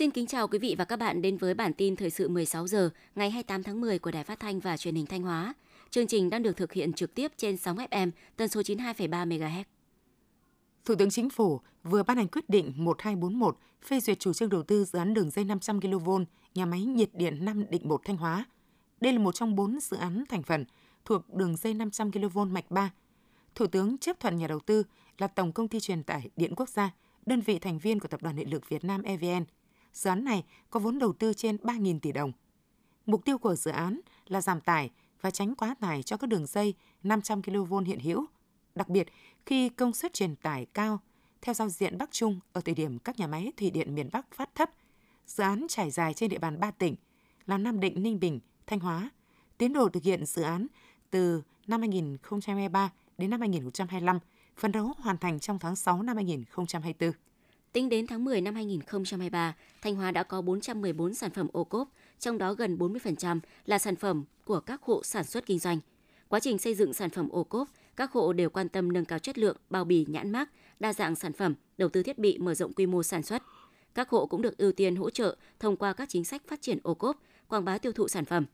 Xin kính chào quý vị và các bạn đến với bản tin thời sự 16 giờ ngày 28 tháng 10 của Đài Phát thanh và Truyền hình Thanh Hóa. Chương trình đang được thực hiện trực tiếp trên sóng FM tần số 92,3 MHz. Thủ tướng Chính phủ vừa ban hành quyết định 1241 phê duyệt chủ trương đầu tư dự án đường dây 500 kV nhà máy nhiệt điện 5 Định 1 Thanh Hóa. Đây là một trong bốn dự án thành phần thuộc đường dây 500 kV mạch 3. Thủ tướng chấp thuận nhà đầu tư là Tổng công ty truyền tải Điện Quốc gia, đơn vị thành viên của Tập đoàn Điện lực Việt Nam EVN. Dự án này có vốn đầu tư trên 3.000 tỷ đồng. Mục tiêu của dự án là giảm tải và tránh quá tải cho các đường dây 500 kV hiện hữu, đặc biệt khi công suất truyền tải cao theo giao diện Bắc Trung ở thời điểm các nhà máy thủy điện miền Bắc phát thấp. Dự án trải dài trên địa bàn 3 tỉnh là Nam Định, Ninh Bình, Thanh Hóa. Tiến độ thực hiện dự án từ năm 2023 đến năm 2025, phấn đấu hoàn thành trong tháng 6 năm 2024. Tính đến tháng 10 năm 2023, Thanh Hóa đã có 414 sản phẩm ô cốp, trong đó gần 40% là sản phẩm của các hộ sản xuất kinh doanh. Quá trình xây dựng sản phẩm ô cốp, các hộ đều quan tâm nâng cao chất lượng, bao bì, nhãn mác, đa dạng sản phẩm, đầu tư thiết bị mở rộng quy mô sản xuất. Các hộ cũng được ưu tiên hỗ trợ thông qua các chính sách phát triển ô cốp, quảng bá tiêu thụ sản phẩm.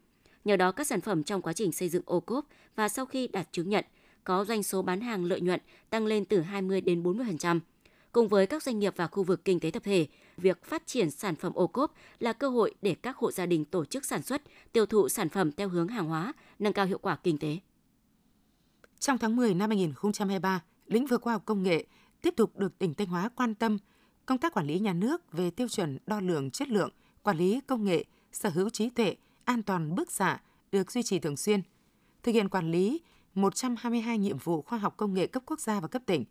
Nhờ đó các sản phẩm trong quá trình xây dựng ô cốp và sau khi đạt chứng nhận có doanh số bán hàng lợi nhuận tăng lên từ 20 đến 40%. Cùng với các doanh nghiệp và khu vực kinh tế tập thể, việc phát triển sản phẩm ô cốp là cơ hội để các hộ gia đình tổ chức sản xuất, tiêu thụ sản phẩm theo hướng hàng hóa, nâng cao hiệu quả kinh tế. Trong tháng 10 năm 2023, lĩnh vực khoa học công nghệ tiếp tục được tỉnh Thanh Hóa quan tâm. Công tác quản lý nhà nước về tiêu chuẩn đo lường chất lượng, quản lý công nghệ, sở hữu trí tuệ, an toàn bức xạ được duy trì thường xuyên. Thực hiện quản lý 122 nhiệm vụ khoa học công nghệ cấp quốc gia và cấp tỉnh.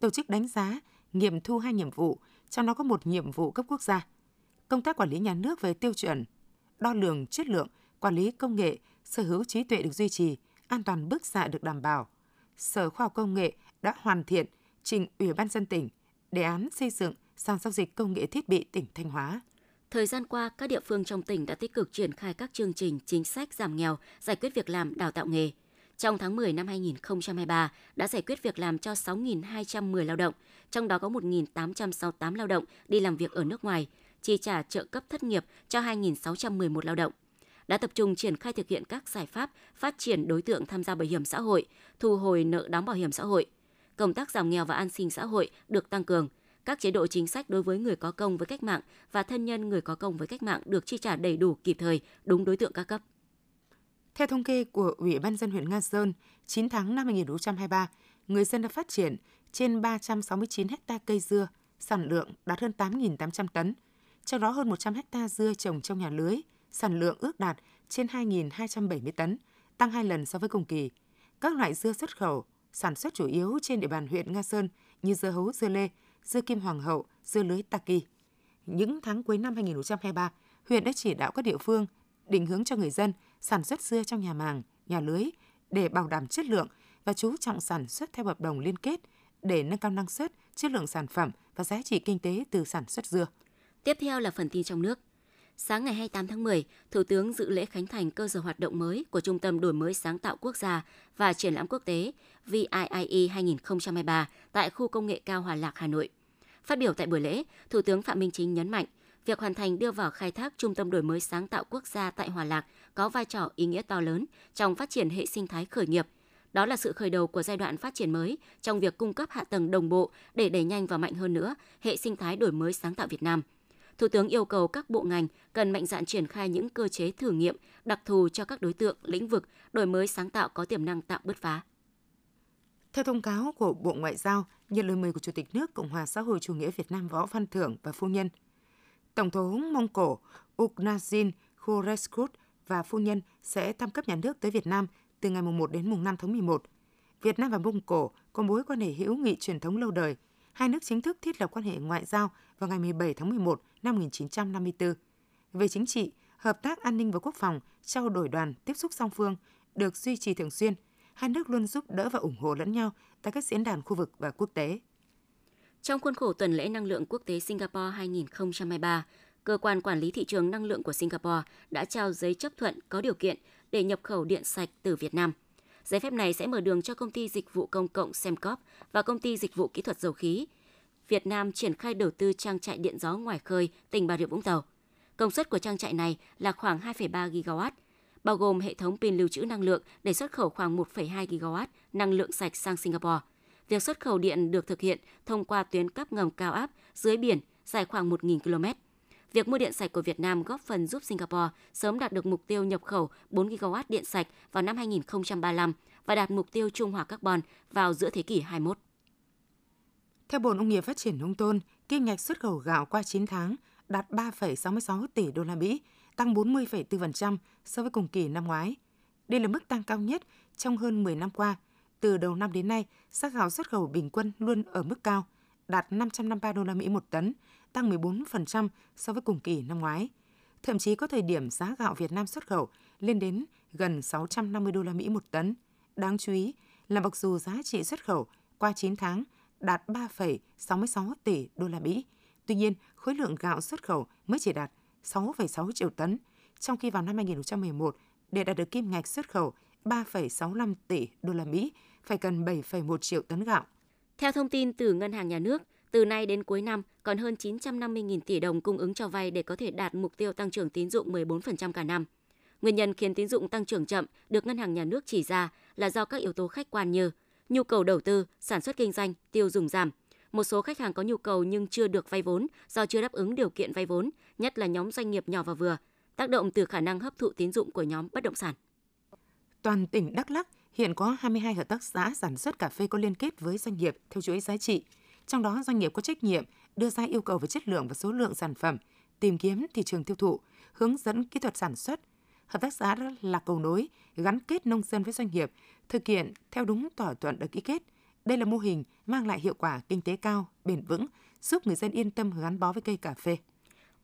Tổ chức đánh giá, nghiệm thu hai nhiệm vụ, trong đó có một nhiệm vụ cấp quốc gia. Công tác quản lý nhà nước về tiêu chuẩn, đo lường chất lượng, quản lý công nghệ, sở hữu trí tuệ được duy trì, an toàn bức xạ được đảm bảo. Sở Khoa học Công nghệ đã hoàn thiện trình Ủy ban dân tỉnh đề án xây dựng sàn giao dịch công nghệ thiết bị tỉnh Thanh Hóa. Thời gian qua, các địa phương trong tỉnh đã tích cực triển khai các chương trình chính sách giảm nghèo, giải quyết việc làm, đào tạo nghề. Trong tháng 10 năm 2023 đã giải quyết việc làm cho 6.210 lao động, trong đó có 1.868 lao động đi làm việc ở nước ngoài, chi trả trợ cấp thất nghiệp cho 2.611 lao động đã tập trung triển khai thực hiện các giải pháp phát triển đối tượng tham gia bảo hiểm xã hội, thu hồi nợ đóng bảo hiểm xã hội. Công tác giảm nghèo và an sinh xã hội được tăng cường. Các chế độ chính sách đối với người có công với cách mạng và thân nhân người có công với cách mạng được chi trả đầy đủ kịp thời, đúng đối tượng các cấp. Theo thống kê của Ủy ban dân huyện Nga Sơn, 9 tháng năm 2023, người dân đã phát triển trên 369 hecta cây dưa, sản lượng đạt hơn 8.800 tấn. Trong đó hơn 100 hecta dưa trồng trong nhà lưới, sản lượng ước đạt trên 2.270 tấn, tăng hai lần so với cùng kỳ. Các loại dưa xuất khẩu sản xuất chủ yếu trên địa bàn huyện Nga Sơn như dưa hấu, dưa lê, dưa kim hoàng hậu, dưa lưới Taki. Những tháng cuối năm 2023, huyện đã chỉ đạo các địa phương định hướng cho người dân sản xuất dưa trong nhà màng, nhà lưới để bảo đảm chất lượng và chú trọng sản xuất theo hợp đồng liên kết để nâng cao năng suất, chất lượng sản phẩm và giá trị kinh tế từ sản xuất dưa. Tiếp theo là phần tin trong nước. Sáng ngày 28 tháng 10, Thủ tướng dự lễ khánh thành cơ sở hoạt động mới của Trung tâm Đổi mới sáng tạo quốc gia và triển lãm quốc tế VIIE 2023 tại khu công nghệ cao Hòa Lạc, Hà Nội. Phát biểu tại buổi lễ, Thủ tướng Phạm Minh Chính nhấn mạnh, việc hoàn thành đưa vào khai thác Trung tâm Đổi mới sáng tạo quốc gia tại Hòa Lạc có vai trò ý nghĩa to lớn trong phát triển hệ sinh thái khởi nghiệp. Đó là sự khởi đầu của giai đoạn phát triển mới trong việc cung cấp hạ tầng đồng bộ để đẩy nhanh và mạnh hơn nữa hệ sinh thái đổi mới sáng tạo Việt Nam – Thủ tướng yêu cầu các bộ ngành cần mạnh dạn triển khai những cơ chế thử nghiệm đặc thù cho các đối tượng, lĩnh vực đổi mới sáng tạo có tiềm năng tạo bứt phá. Theo thông cáo của Bộ Ngoại giao, nhận lời mời của Chủ tịch nước Cộng hòa xã hội chủ nghĩa Việt Nam Võ Văn Thưởng và phu nhân, Tổng thống Mông Cổ Uknazin Khureshkut và phu nhân sẽ thăm cấp nhà nước tới Việt Nam từ ngày 1 đến mùng 5 tháng 11. Việt Nam và Mông Cổ có mối quan hệ hữu nghị truyền thống lâu đời – hai nước chính thức thiết lập quan hệ ngoại giao vào ngày 17 tháng 11 năm 1954. Về chính trị, hợp tác an ninh và quốc phòng, trao đổi đoàn, tiếp xúc song phương được duy trì thường xuyên. Hai nước luôn giúp đỡ và ủng hộ lẫn nhau tại các diễn đàn khu vực và quốc tế. Trong khuôn khổ tuần lễ năng lượng quốc tế Singapore 2023, Cơ quan Quản lý Thị trường Năng lượng của Singapore đã trao giấy chấp thuận có điều kiện để nhập khẩu điện sạch từ Việt Nam. Giấy phép này sẽ mở đường cho công ty dịch vụ công cộng Semcop và công ty dịch vụ kỹ thuật dầu khí Việt Nam triển khai đầu tư trang trại điện gió ngoài khơi tỉnh Bà Rịa Vũng Tàu. Công suất của trang trại này là khoảng 2,3 GW, bao gồm hệ thống pin lưu trữ năng lượng để xuất khẩu khoảng 1,2 GW năng lượng sạch sang Singapore. Việc xuất khẩu điện được thực hiện thông qua tuyến cáp ngầm cao áp dưới biển dài khoảng 1.000 km. Việc mua điện sạch của Việt Nam góp phần giúp Singapore sớm đạt được mục tiêu nhập khẩu 4 GW điện sạch vào năm 2035 và đạt mục tiêu trung hòa carbon vào giữa thế kỷ 21. Theo Bộ Nông nghiệp Phát triển nông thôn, kim ngạch xuất khẩu gạo qua 9 tháng đạt 3,66 tỷ đô la Mỹ, tăng 40,4% so với cùng kỳ năm ngoái. Đây là mức tăng cao nhất trong hơn 10 năm qua. Từ đầu năm đến nay, xác gạo xuất khẩu bình quân luôn ở mức cao, đạt 553 đô la Mỹ một tấn, tăng 14% so với cùng kỳ năm ngoái. Thậm chí có thời điểm giá gạo Việt Nam xuất khẩu lên đến gần 650 đô la Mỹ một tấn. Đáng chú ý là mặc dù giá trị xuất khẩu qua 9 tháng đạt 3,66 tỷ đô la Mỹ, tuy nhiên khối lượng gạo xuất khẩu mới chỉ đạt 6,6 triệu tấn, trong khi vào năm 2011 để đạt được kim ngạch xuất khẩu 3,65 tỷ đô la Mỹ phải cần 7,1 triệu tấn gạo. Theo thông tin từ Ngân hàng Nhà nước, từ nay đến cuối năm còn hơn 950.000 tỷ đồng cung ứng cho vay để có thể đạt mục tiêu tăng trưởng tín dụng 14% cả năm. Nguyên nhân khiến tín dụng tăng trưởng chậm được Ngân hàng Nhà nước chỉ ra là do các yếu tố khách quan như nhu cầu đầu tư, sản xuất kinh doanh, tiêu dùng giảm. Một số khách hàng có nhu cầu nhưng chưa được vay vốn do chưa đáp ứng điều kiện vay vốn, nhất là nhóm doanh nghiệp nhỏ và vừa, tác động từ khả năng hấp thụ tín dụng của nhóm bất động sản. Toàn tỉnh Đắk Lắk hiện có 22 hợp tác xã sản xuất cà phê có liên kết với doanh nghiệp theo chuỗi giá trị. Trong đó doanh nghiệp có trách nhiệm đưa ra yêu cầu về chất lượng và số lượng sản phẩm, tìm kiếm thị trường tiêu thụ, hướng dẫn kỹ thuật sản xuất, hợp tác xã là cầu nối gắn kết nông dân với doanh nghiệp, thực hiện theo đúng thỏa thuận được ký kết. Đây là mô hình mang lại hiệu quả kinh tế cao, bền vững, giúp người dân yên tâm gắn bó với cây cà phê.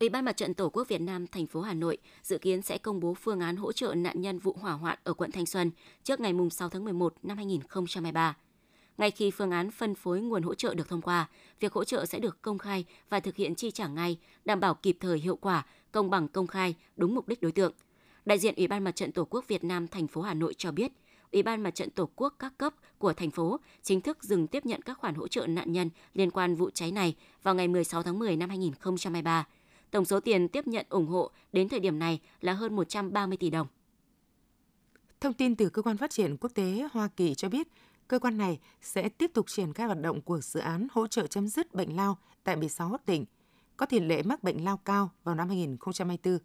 Ủy ban Mặt trận Tổ quốc Việt Nam thành phố Hà Nội dự kiến sẽ công bố phương án hỗ trợ nạn nhân vụ hỏa hoạn ở quận Thanh Xuân trước ngày 6 tháng 11 năm 2023. Ngay khi phương án phân phối nguồn hỗ trợ được thông qua, việc hỗ trợ sẽ được công khai và thực hiện chi trả ngay, đảm bảo kịp thời hiệu quả, công bằng công khai, đúng mục đích đối tượng – Đại diện Ủy ban Mặt trận Tổ quốc Việt Nam thành phố Hà Nội cho biết, Ủy ban Mặt trận Tổ quốc các cấp của thành phố chính thức dừng tiếp nhận các khoản hỗ trợ nạn nhân liên quan vụ cháy này vào ngày 16 tháng 10 năm 2023. Tổng số tiền tiếp nhận ủng hộ đến thời điểm này là hơn 130 tỷ đồng. Thông tin từ Cơ quan Phát triển Quốc tế Hoa Kỳ cho biết, cơ quan này sẽ tiếp tục triển khai hoạt động của dự án hỗ trợ chấm dứt bệnh lao tại 16 tỉnh, có tỷ lệ mắc bệnh lao cao vào năm 2024.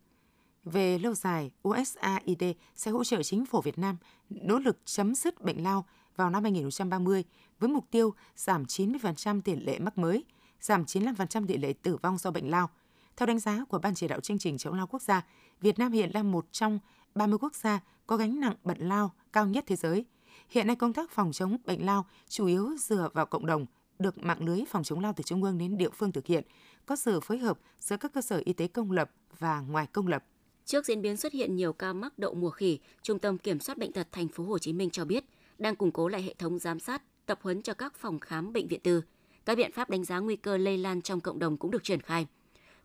Về lâu dài, USAID sẽ hỗ trợ chính phủ Việt Nam nỗ lực chấm dứt bệnh lao vào năm 2030 với mục tiêu giảm 90% tỷ lệ mắc mới, giảm 95% tỷ lệ tử vong do bệnh lao. Theo đánh giá của Ban chỉ đạo chương trình chống lao quốc gia, Việt Nam hiện là một trong 30 quốc gia có gánh nặng bệnh lao cao nhất thế giới. Hiện nay công tác phòng chống bệnh lao chủ yếu dựa vào cộng đồng, được mạng lưới phòng chống lao từ trung ương đến địa phương thực hiện, có sự phối hợp giữa các cơ sở y tế công lập và ngoài công lập. Trước diễn biến xuất hiện nhiều ca mắc đậu mùa khỉ, Trung tâm Kiểm soát bệnh tật thành phố Hồ Chí Minh cho biết đang củng cố lại hệ thống giám sát, tập huấn cho các phòng khám bệnh viện tư. Các biện pháp đánh giá nguy cơ lây lan trong cộng đồng cũng được triển khai.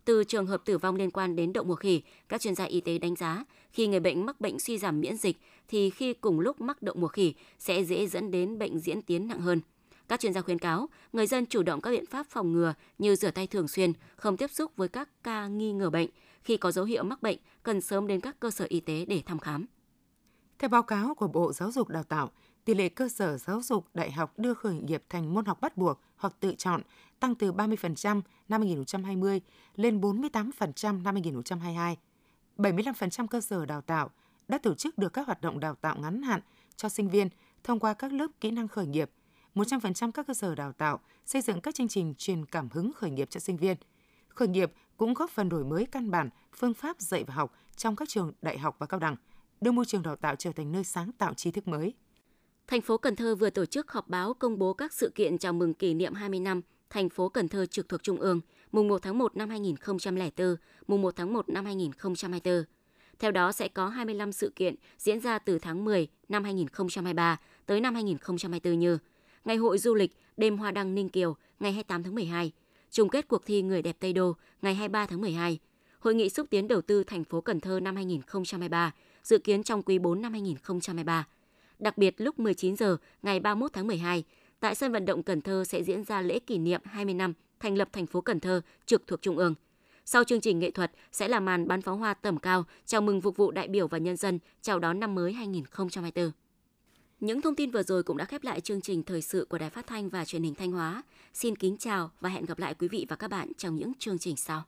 Từ trường hợp tử vong liên quan đến đậu mùa khỉ, các chuyên gia y tế đánh giá khi người bệnh mắc bệnh suy giảm miễn dịch thì khi cùng lúc mắc đậu mùa khỉ sẽ dễ dẫn đến bệnh diễn tiến nặng hơn. Các chuyên gia khuyến cáo người dân chủ động các biện pháp phòng ngừa như rửa tay thường xuyên, không tiếp xúc với các ca nghi ngờ bệnh, khi có dấu hiệu mắc bệnh cần sớm đến các cơ sở y tế để thăm khám. Theo báo cáo của Bộ Giáo dục Đào tạo, tỷ lệ cơ sở giáo dục đại học đưa khởi nghiệp thành môn học bắt buộc hoặc tự chọn tăng từ 30% năm 2020 lên 48% năm 2022. 75% cơ sở đào tạo đã tổ chức được các hoạt động đào tạo ngắn hạn cho sinh viên thông qua các lớp kỹ năng khởi nghiệp. 100% các cơ sở đào tạo xây dựng các chương trình truyền cảm hứng khởi nghiệp cho sinh viên. Khởi nghiệp cũng góp phần đổi mới căn bản phương pháp dạy và học trong các trường đại học và cao đẳng, đưa môi trường đào tạo trở thành nơi sáng tạo tri thức mới. Thành phố Cần Thơ vừa tổ chức họp báo công bố các sự kiện chào mừng kỷ niệm 20 năm thành phố Cần Thơ trực thuộc Trung ương, mùng 1 tháng 1 năm 2004, mùng 1 tháng 1 năm 2024. Theo đó sẽ có 25 sự kiện diễn ra từ tháng 10 năm 2023 tới năm 2024 như Ngày hội du lịch Đêm Hoa Đăng Ninh Kiều ngày 28 tháng 12, chung kết cuộc thi Người đẹp Tây Đô ngày 23 tháng 12, Hội nghị xúc tiến đầu tư thành phố Cần Thơ năm 2023, dự kiến trong quý 4 năm 2023. Đặc biệt lúc 19 giờ ngày 31 tháng 12, tại sân vận động Cần Thơ sẽ diễn ra lễ kỷ niệm 20 năm thành lập thành phố Cần Thơ trực thuộc Trung ương. Sau chương trình nghệ thuật, sẽ là màn bắn pháo hoa tầm cao, chào mừng phục vụ đại biểu và nhân dân, chào đón năm mới 2024. Những thông tin vừa rồi cũng đã khép lại chương trình thời sự của Đài Phát thanh và Truyền hình Thanh Hóa. Xin kính chào và hẹn gặp lại quý vị và các bạn trong những chương trình sau.